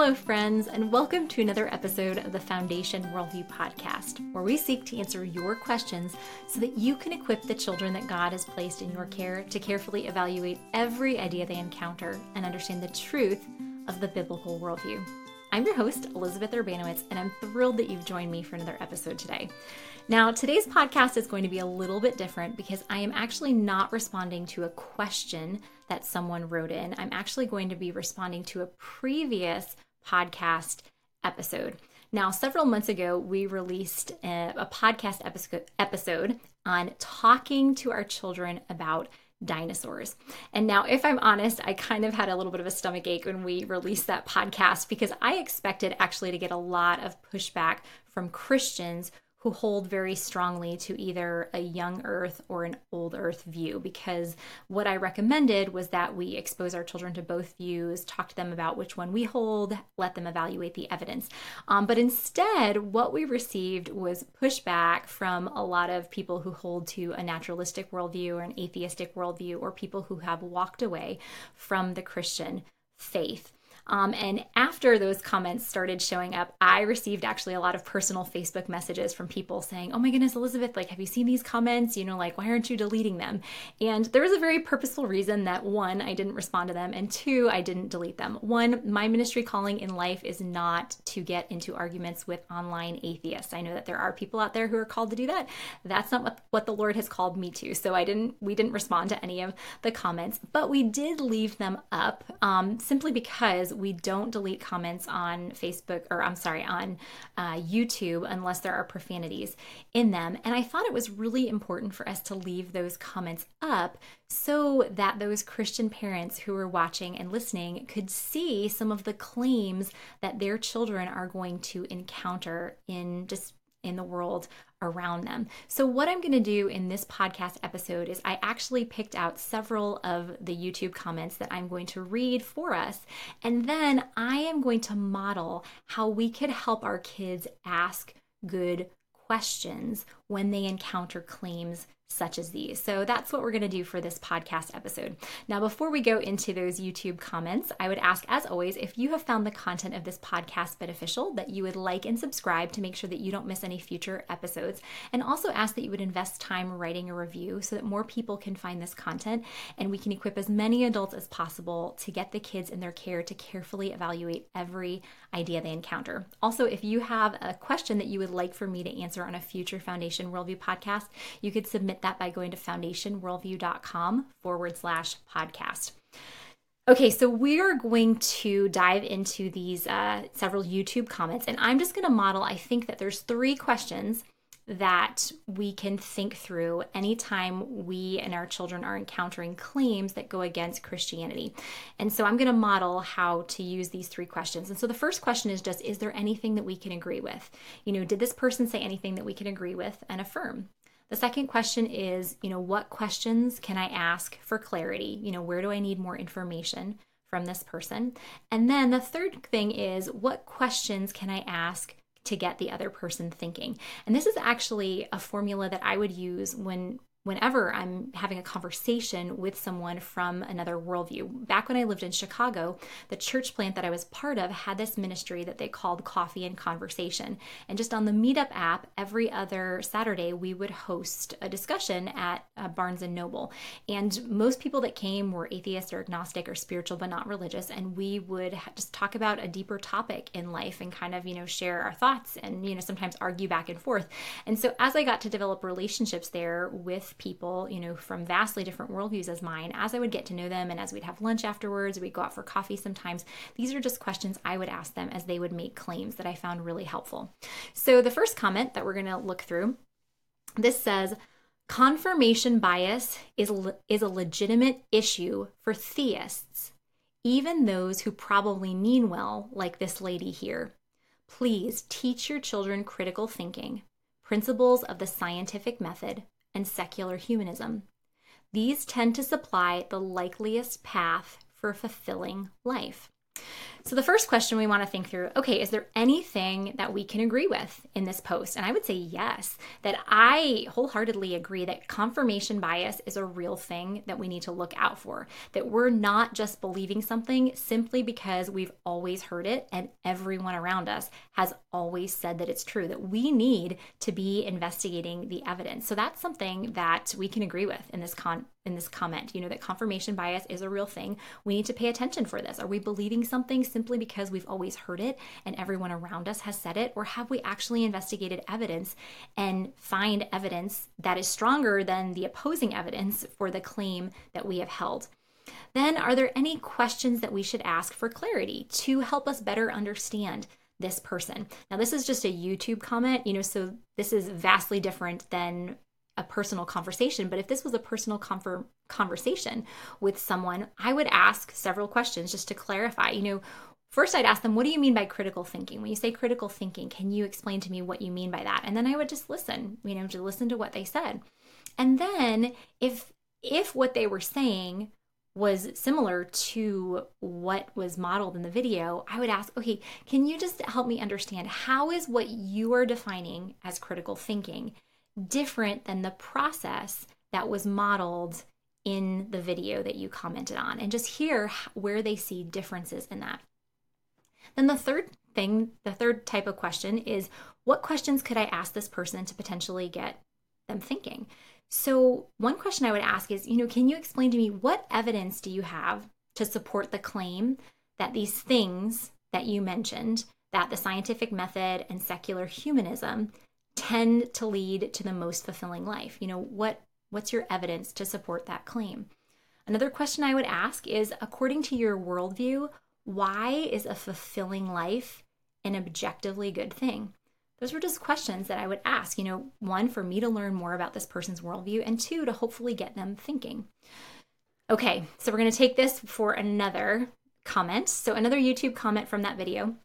Hello, friends, and welcome to another episode of the Foundation Worldview podcast, where we seek to answer your questions so that you can equip the children that God has placed in your care to carefully evaluate every idea they encounter and understand the truth of the biblical worldview. I'm your host, Elizabeth Urbanowicz, and I'm thrilled that you've joined me for another episode today. Now, today's podcast is going to be a little bit different because I am actually not responding to a question that someone wrote in. I'm actually going to be responding to a previous podcast episode. Now, several months ago, we released a, a podcast episode on talking to our children about dinosaurs. And now, if I'm honest, I kind of had a little bit of a stomach ache when we released that podcast because I expected actually to get a lot of pushback from Christians who hold very strongly to either a young earth or an old earth view because what I recommended was that we expose our children to both views, talk to them about which one we hold, let them evaluate the evidence. Um, but instead, what we received was pushback from a lot of people who hold to a naturalistic worldview or an atheistic worldview or people who have walked away from the Christian faith. Um, and after those comments started showing up, I received actually a lot of personal Facebook messages from people saying, Oh my goodness, Elizabeth, like, have you seen these comments? You know, like, why aren't you deleting them? And there was a very purposeful reason that one, I didn't respond to them, and two, I didn't delete them. One, my ministry calling in life is not to get into arguments with online atheists. I know that there are people out there who are called to do that. That's not what, what the Lord has called me to. So I didn't, we didn't respond to any of the comments, but we did leave them up um, simply because we don't delete comments on Facebook or I'm sorry, on uh, YouTube unless there are profanities in them. And I thought it was really important for us to leave those comments up so that those Christian parents who are watching and listening could see some of the claims that their children are going to encounter in just in the world around them. So, what I'm going to do in this podcast episode is I actually picked out several of the YouTube comments that I'm going to read for us. And then I am going to model how we could help our kids ask good questions when they encounter claims such as these. So that's what we're going to do for this podcast episode. Now, before we go into those YouTube comments, I would ask, as always, if you have found the content of this podcast beneficial, that you would like and subscribe to make sure that you don't miss any future episodes. And also ask that you would invest time writing a review so that more people can find this content and we can equip as many adults as possible to get the kids in their care to carefully evaluate every idea they encounter. Also, if you have a question that you would like for me to answer on a future Foundation Worldview podcast, you could submit that by going to foundationworldview.com forward slash podcast. Okay, so we're going to dive into these uh, several YouTube comments, and I'm just going to model. I think that there's three questions that we can think through anytime we and our children are encountering claims that go against Christianity. And so I'm going to model how to use these three questions. And so the first question is just Is there anything that we can agree with? You know, did this person say anything that we can agree with and affirm? The second question is, you know, what questions can I ask for clarity? You know, where do I need more information from this person? And then the third thing is, what questions can I ask to get the other person thinking? And this is actually a formula that I would use when whenever I'm having a conversation with someone from another worldview. Back when I lived in Chicago, the church plant that I was part of had this ministry that they called Coffee and Conversation. And just on the Meetup app, every other Saturday, we would host a discussion at uh, Barnes and Noble. And most people that came were atheist or agnostic or spiritual, but not religious. And we would just talk about a deeper topic in life and kind of, you know, share our thoughts and, you know, sometimes argue back and forth. And so as I got to develop relationships there with people, you know, from vastly different worldviews as mine, as I would get to know them and as we'd have lunch afterwards, we'd go out for coffee sometimes, these are just questions I would ask them as they would make claims that I found really helpful. So the first comment that we're going to look through this says, confirmation bias is, is a legitimate issue for theists, even those who probably mean well, like this lady here. Please teach your children critical thinking, principles of the scientific method, and secular humanism. These tend to supply the likeliest path for fulfilling life. So, the first question we want to think through okay, is there anything that we can agree with in this post? And I would say yes, that I wholeheartedly agree that confirmation bias is a real thing that we need to look out for. That we're not just believing something simply because we've always heard it and everyone around us has always said that it's true, that we need to be investigating the evidence. So, that's something that we can agree with in this con in this comment, you know, that confirmation bias is a real thing. We need to pay attention for this. Are we believing something simply because we've always heard it and everyone around us has said it? Or have we actually investigated evidence and find evidence that is stronger than the opposing evidence for the claim that we have held? Then, are there any questions that we should ask for clarity to help us better understand this person? Now, this is just a YouTube comment, you know, so this is vastly different than a personal conversation. But if this was a personal confer- conversation with someone, I would ask several questions just to clarify. You know, first I'd ask them, What do you mean by critical thinking? When you say critical thinking, can you explain to me what you mean by that? And then I would just listen, you know, to listen to what they said. And then if if what they were saying was similar to what was modeled in the video, I would ask, okay, can you just help me understand how is what you are defining as critical thinking different than the process that was modeled in the video that you commented on and just hear where they see differences in that. Then the third thing, the third type of question is what questions could I ask this person to potentially get them thinking? So, one question I would ask is, you know, can you explain to me what evidence do you have to support the claim that these things that you mentioned, that the scientific method and secular humanism tend to lead to the most fulfilling life? You know, what what's your evidence to support that claim? Another question I would ask is according to your worldview, why is a fulfilling life an objectively good thing? Those were just questions that I would ask, you know, one, for me to learn more about this person's worldview, and two, to hopefully get them thinking. Okay, so we're to take this for another comment. So, another YouTube comment from that video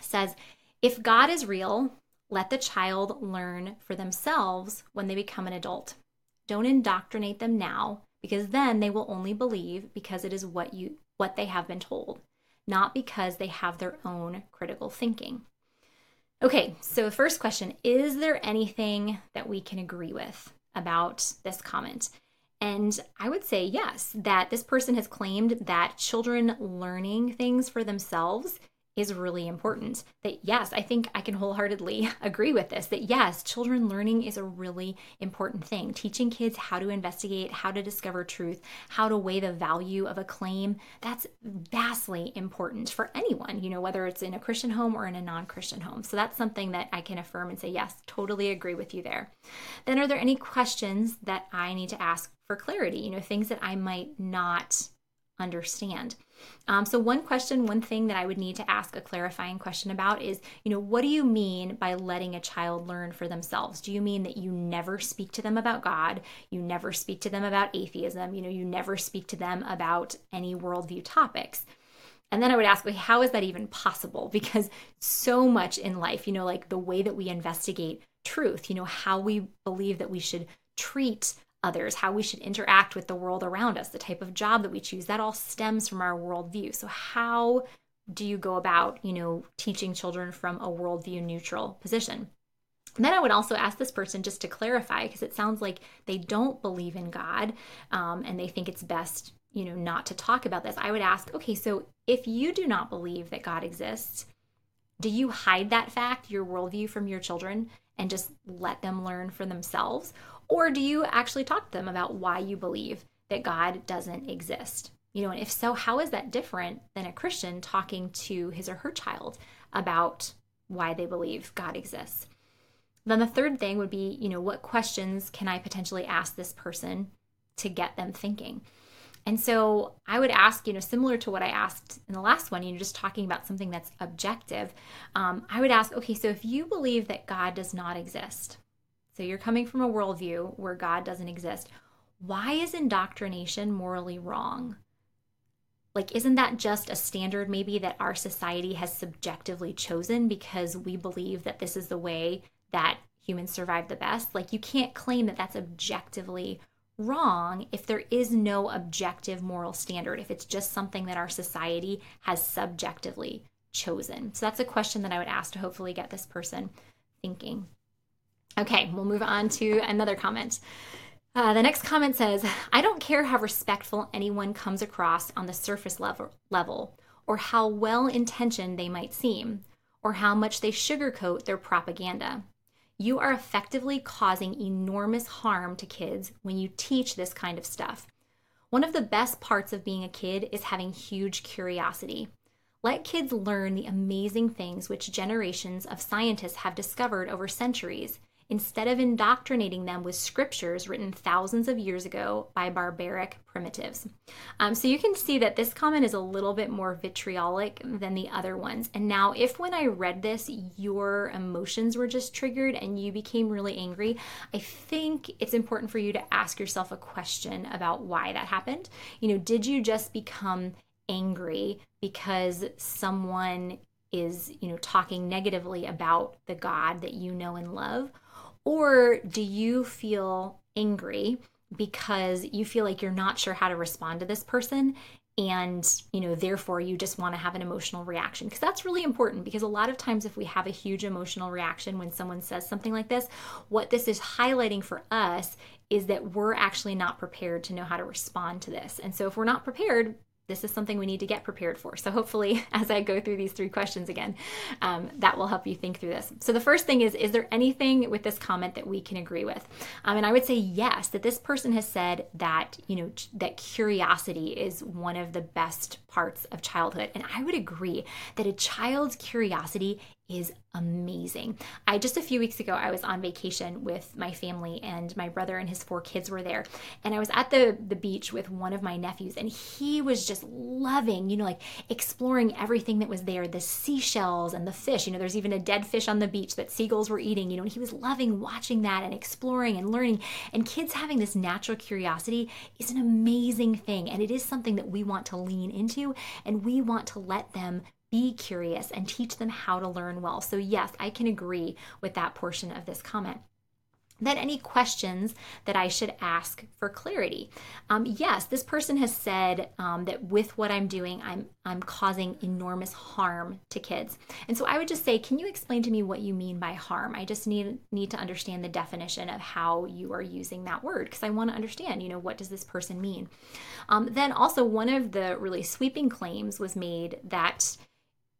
says, If God is real, let the child learn for themselves when they become an adult. Don't indoctrinate them now because then they will only believe because it is what you what they have been told, not because they have their own critical thinking. Okay, so first question, is there anything that we can agree with about this comment? And I would say yes, that this person has claimed that children learning things for themselves is really important. That yes, I think I can wholeheartedly agree with this. That yes, children learning is a really important thing. Teaching kids how to investigate, how to discover truth, how to weigh the value of a claim, that's vastly important for anyone, you know, whether it's in a Christian home or in a non Christian home. So that's something that I can affirm and say, yes, totally agree with you there. Then, are there any questions that I need to ask for clarity? You know, things that I might not understand. Um, so, one question, one thing that I would need to ask a clarifying question about is, you know, what do you mean by letting a child learn for themselves? Do you mean that you never speak to them about God? You never speak to them about atheism? You know, you never speak to them about any worldview topics? And then I would ask, like, how is that even possible? Because so much in life, you know, like the way that we investigate truth, you know, how we believe that we should treat others, how we should interact with the world around us, the type of job that we choose, that all stems from our worldview. So, how do you go about, you know, teaching children from a worldview neutral position? And then I would also ask this person just to clarify, because it sounds like they don't believe in God um, and they think it's best, you know, not to talk about this. I would ask, okay, so if you do not believe that God exists, do you hide that fact, your worldview, from your children and just let them learn for themselves? Or do you actually talk to them about why you believe that God doesn't exist? You know, and if so, how is that different than a Christian talking to his or her child about why they believe God exists? Then the third thing would be, you know, what questions can I potentially ask this person to get them thinking? And so I would ask, you know, similar to what I asked in the last one, you know, just talking about something that's objective. Um, I would ask, okay, so if you believe that God does not exist, so you're coming from a worldview where God doesn't exist. Why is indoctrination morally wrong? Like, isn't that just a standard maybe that our society has subjectively chosen because we believe that this is the way that humans survive the best? Like, you can't claim that that's objectively wrong if there is no objective moral standard, if it's just something that our society has subjectively chosen? So that's a question that I would ask to hopefully get this person thinking. Okay, we'll move on to another comment. Uh, the next comment says, I don't care how respectful anyone comes across on the surface level, level or how well intentioned they might seem, or how much they sugarcoat their propaganda. You are effectively causing enormous harm to kids when you teach this kind of stuff. One of the best parts of being a kid is having huge curiosity. Let kids learn the amazing things which generations of scientists have discovered over centuries instead of indoctrinating them with scriptures written thousands of years ago by barbaric primitives. Um, so you can see that this comment is a little bit more vitriolic than the other ones. And now, if when I read this, your emotions were just triggered and you became really angry, I think it's important for you to ask yourself a question about why that happened. You know, did you just become angry because someone is, you know, talking negatively about the God that you know and love? Or do you feel angry because you feel like you're not sure how to respond to this person and you know therefore you just want to have an emotional reaction? Because that's really important because a lot of times if we have a huge emotional reaction when someone says something like this what this is highlighting for us is that we're actually not prepared to know how to respond to this. And so if we're not prepared this is something we need to get prepared for. So, hopefully, as I go through these three questions again, um, that will help you think through this. So, the first thing is Is there anything with this comment that we can agree with? Um, and I would say yes, that this person has said that, you know, that curiosity is one of the best parts of childhood. And I would agree that a child's curiosity is amazing. I just a few weeks ago I was on vacation with my family and my brother and his four kids were there. And I was at the the beach with one of my nephews and he was just loving, you know, like exploring everything that was there, the seashells and the fish. You know, there's even a dead fish on the beach that seagulls were eating, you know, and he was loving watching that and exploring and learning. And kids having this natural curiosity is an amazing thing and it is something that we want to lean into and we want to let them be curious and teach them how to learn well. So, yes, I can agree with that portion of this comment. Then, any questions that I should ask for clarity? Um, yes, this person has said um, that with what I'm doing, I'm I'm causing enormous harm to kids, and so I would just say, can you explain to me what you mean by harm? I just need need to understand the definition of how you are using that word because I want to understand. You know, what does this person mean? Um, then also, one of the really sweeping claims was made that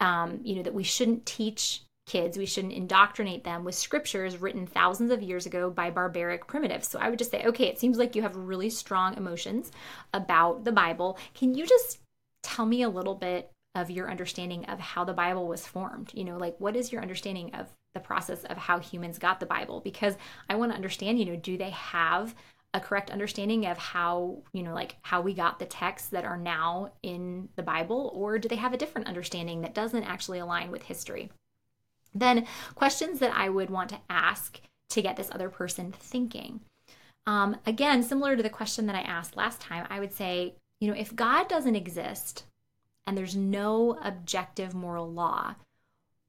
um, you know, that we shouldn't teach kids, we shouldn't indoctrinate them with scriptures written thousands of years ago by barbaric primitives. So I would just say, okay, it seems like you have really strong emotions about the Bible. Can you just tell me a little bit of your understanding of how the Bible was formed? You know, like what is your understanding of the process of how humans got the Bible? Because I want to understand, you know, do they have a correct understanding of how you know like how we got the texts that are now in the bible or do they have a different understanding that doesn't actually align with history then questions that i would want to ask to get this other person thinking um, again similar to the question that i asked last time i would say you know if god doesn't exist and there's no objective moral law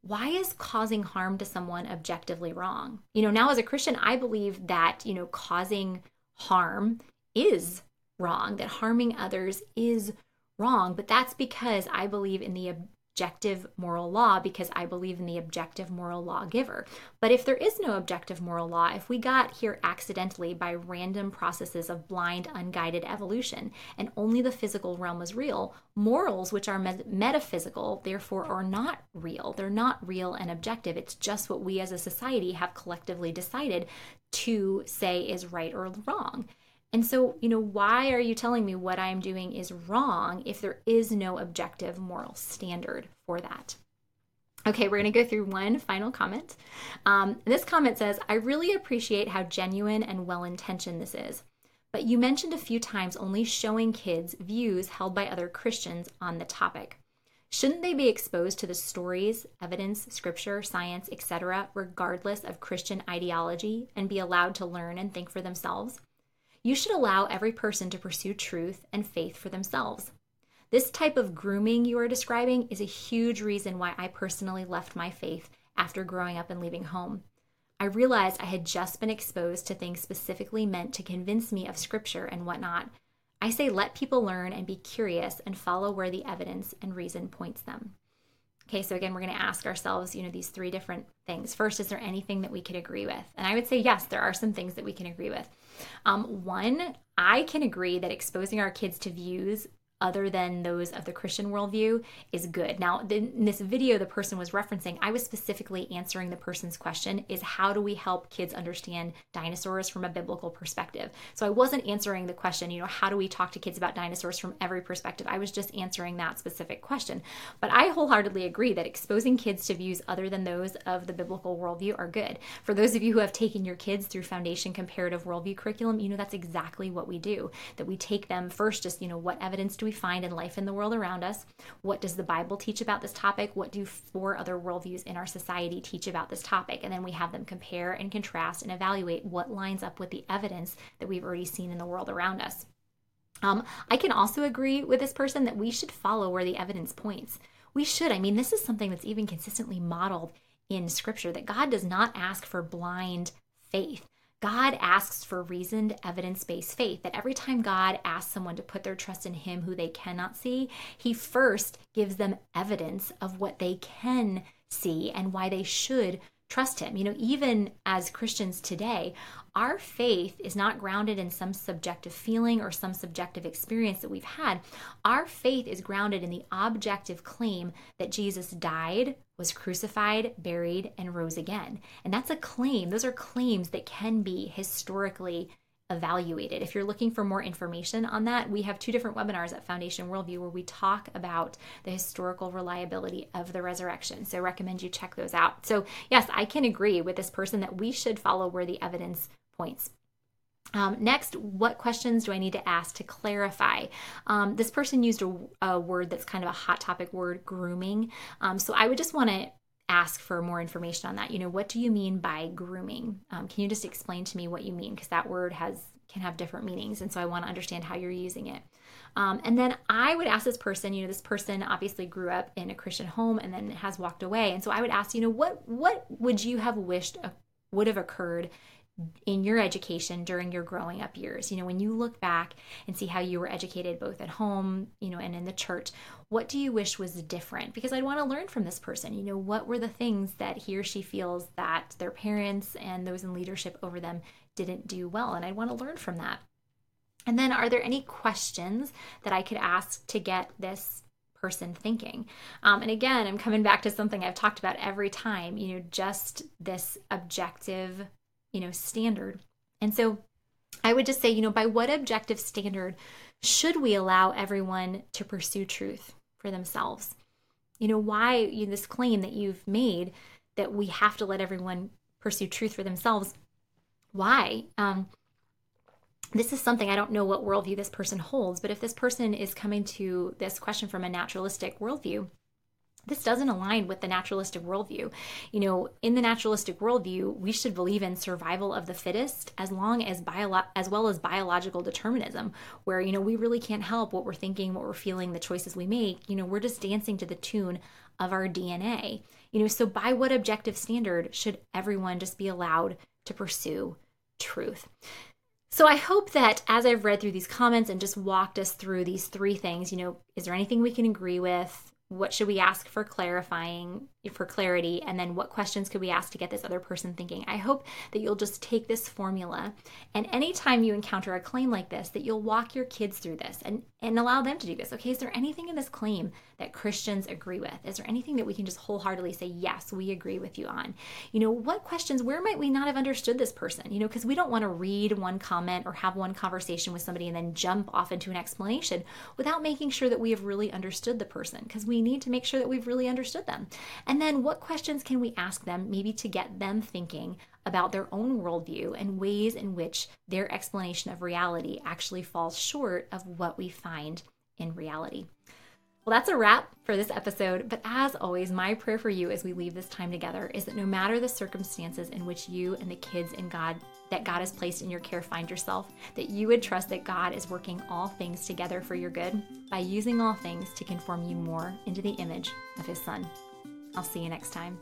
why is causing harm to someone objectively wrong? You know, now as a Christian, I believe that, you know, causing harm is wrong, that harming others is wrong. But that's because I believe in the objective moral law, because I believe in the objective moral lawgiver. But if there is no objective moral law, if we got here accidentally by random processes of blind, unguided evolution, and only the physical realm was real, morals, which are metaphysical, therefore are not real. They're not real and objective. It's just what we as a society have collectively decided to say is right or wrong. And so, you know, why are you telling me what I'm doing is wrong if there is no objective moral standard for that? Okay, we're going to go through one final comment. Um, this comment says, I really appreciate how genuine and well intentioned this is, but you mentioned a few times only showing kids views held by other Christians on the topic. Shouldn't they be exposed to the stories, evidence, scripture, science, etc., regardless of Christian ideology, and be allowed to learn and think for themselves? You should allow every person to pursue truth and faith for themselves. This type of grooming you are describing is a huge reason why I personally left my faith after growing up and leaving home. I realized I had just been exposed to things specifically meant to convince me of scripture and whatnot. I say let people learn and be curious and follow where the evidence and reason points them. Okay, so again, we're going to ask ourselves, you know, these three different things. First, is there anything that we could agree with? And I would say, yes, there are some things that we can agree with. Um, one, I can agree that exposing our kids to views other than those of the Christian worldview is good. Now, in this video the person was referencing, I was specifically answering the person's question is how do we help kids understand dinosaurs from a biblical perspective? So I wasn't answering the question, you know, how do we talk to kids about dinosaurs from every perspective? I was just answering that specific question. But I wholeheartedly agree that exposing kids to views other than those of the biblical worldview are good. For those of you who have taken your kids through Foundation Comparative Worldview curriculum, you know that's exactly what we do. That we take them first just, you know, what evidence do we find in life in the world around us? What does the Bible teach about this topic? What do four other worldviews in our society teach about this topic? And then we have them compare and contrast and evaluate what lines up with the evidence that we've already seen in the world around us. Um, I can also agree with this person that we should follow where the evidence points. We should. I mean, this is something that's even consistently modeled in Scripture that God does not ask for blind faith. God asks for reasoned, evidence based faith. That every time God asks someone to put their trust in Him who they cannot see, He first gives them evidence of what they can see and why they should trust Him. You know, even as Christians today, our faith is not grounded in some subjective feeling or some subjective experience that we've had. Our faith is grounded in the objective claim that Jesus died, was crucified, buried, and rose again. And that's a claim. Those are claims that can be historically evaluated. If you're looking for more information on that, we have two different webinars at Foundation Worldview where we talk about the historical reliability of the resurrection. So, I recommend you check those out. So, yes, I can agree with this person that we should follow where the evidence points. Um, next, what questions do I need to ask to clarify? Um, this person used a, a, word that's kind of a hot topic word, grooming. Um, so I would just want to ask for more information on that. You know, what do you mean by grooming? Um, can you just explain to me what you mean? Because that word has can have different meanings, and so I want to understand how you're using it. Um, and then I would ask this person, you know, this person obviously grew up in a Christian home and then has walked away, and so I would ask, you know, what what would you have wished would have occurred in your education during your growing up years. You know when you look back and see how you were educated both at home you know and in the church what do you wish was different? Because i'd want to learn from this person. You know what were the things that he or she feels that their parents and those in leadership over them didn't do well? And i'd want to learn from that. And then are there any questions that i could ask to get this person thinking. Um, and again, I'm coming back to something I've talked about every time, you know, just this objective you know, standard. And so I would just say, you know, by what objective standard should we allow everyone to pursue truth for themselves? You know, why you, this claim that you've made that we have to let everyone pursue truth for themselves? Why? Um, this is something I don't know what worldview this person holds, but if this person is coming to this question from a naturalistic worldview, this doesn't align with the naturalistic worldview. You know, in the naturalistic worldview, we should believe in survival of the fittest as long as bio- as well as biological determinism, where you know we really can't help what we're thinking, what we're feeling, the choices we make. You know, we're just dancing to the tune of our DNA. You know, so by what objective standard should everyone just be allowed to pursue truth? So I hope that as I've read through these comments and just walked us through these three things, you know, is there anything we can agree with? What should we ask for clarifying for clarity? And then what questions could we ask to get this other person thinking? I hope that you'll just take this formula and anytime you encounter a claim like this that you'll walk your kids through this and and allow them to do this okay? Is there anything in this claim that christians agree with? Is there anything that we can just wholeheartedly say yes we agree with you on you know what questions where might we not have understood this person? You know because we don't want to read one comment or have one conversation with somebody and then jump off into an explanation without making sure that we have really understood the person because we need to make sure that we've really understood them and then what questions can we ask them, maybe to get them thinking about their own worldview and ways in which their explanation of reality actually falls short of what we find in reality? Well, that's a wrap for this episode. But as always, my prayer for you as we leave this time together is that no matter the circumstances in which you and the kids in God that God has placed in your care find yourself, that you would trust that God is working all things together for your good by using all things to conform you more into the image of His Son. I'll see you next time.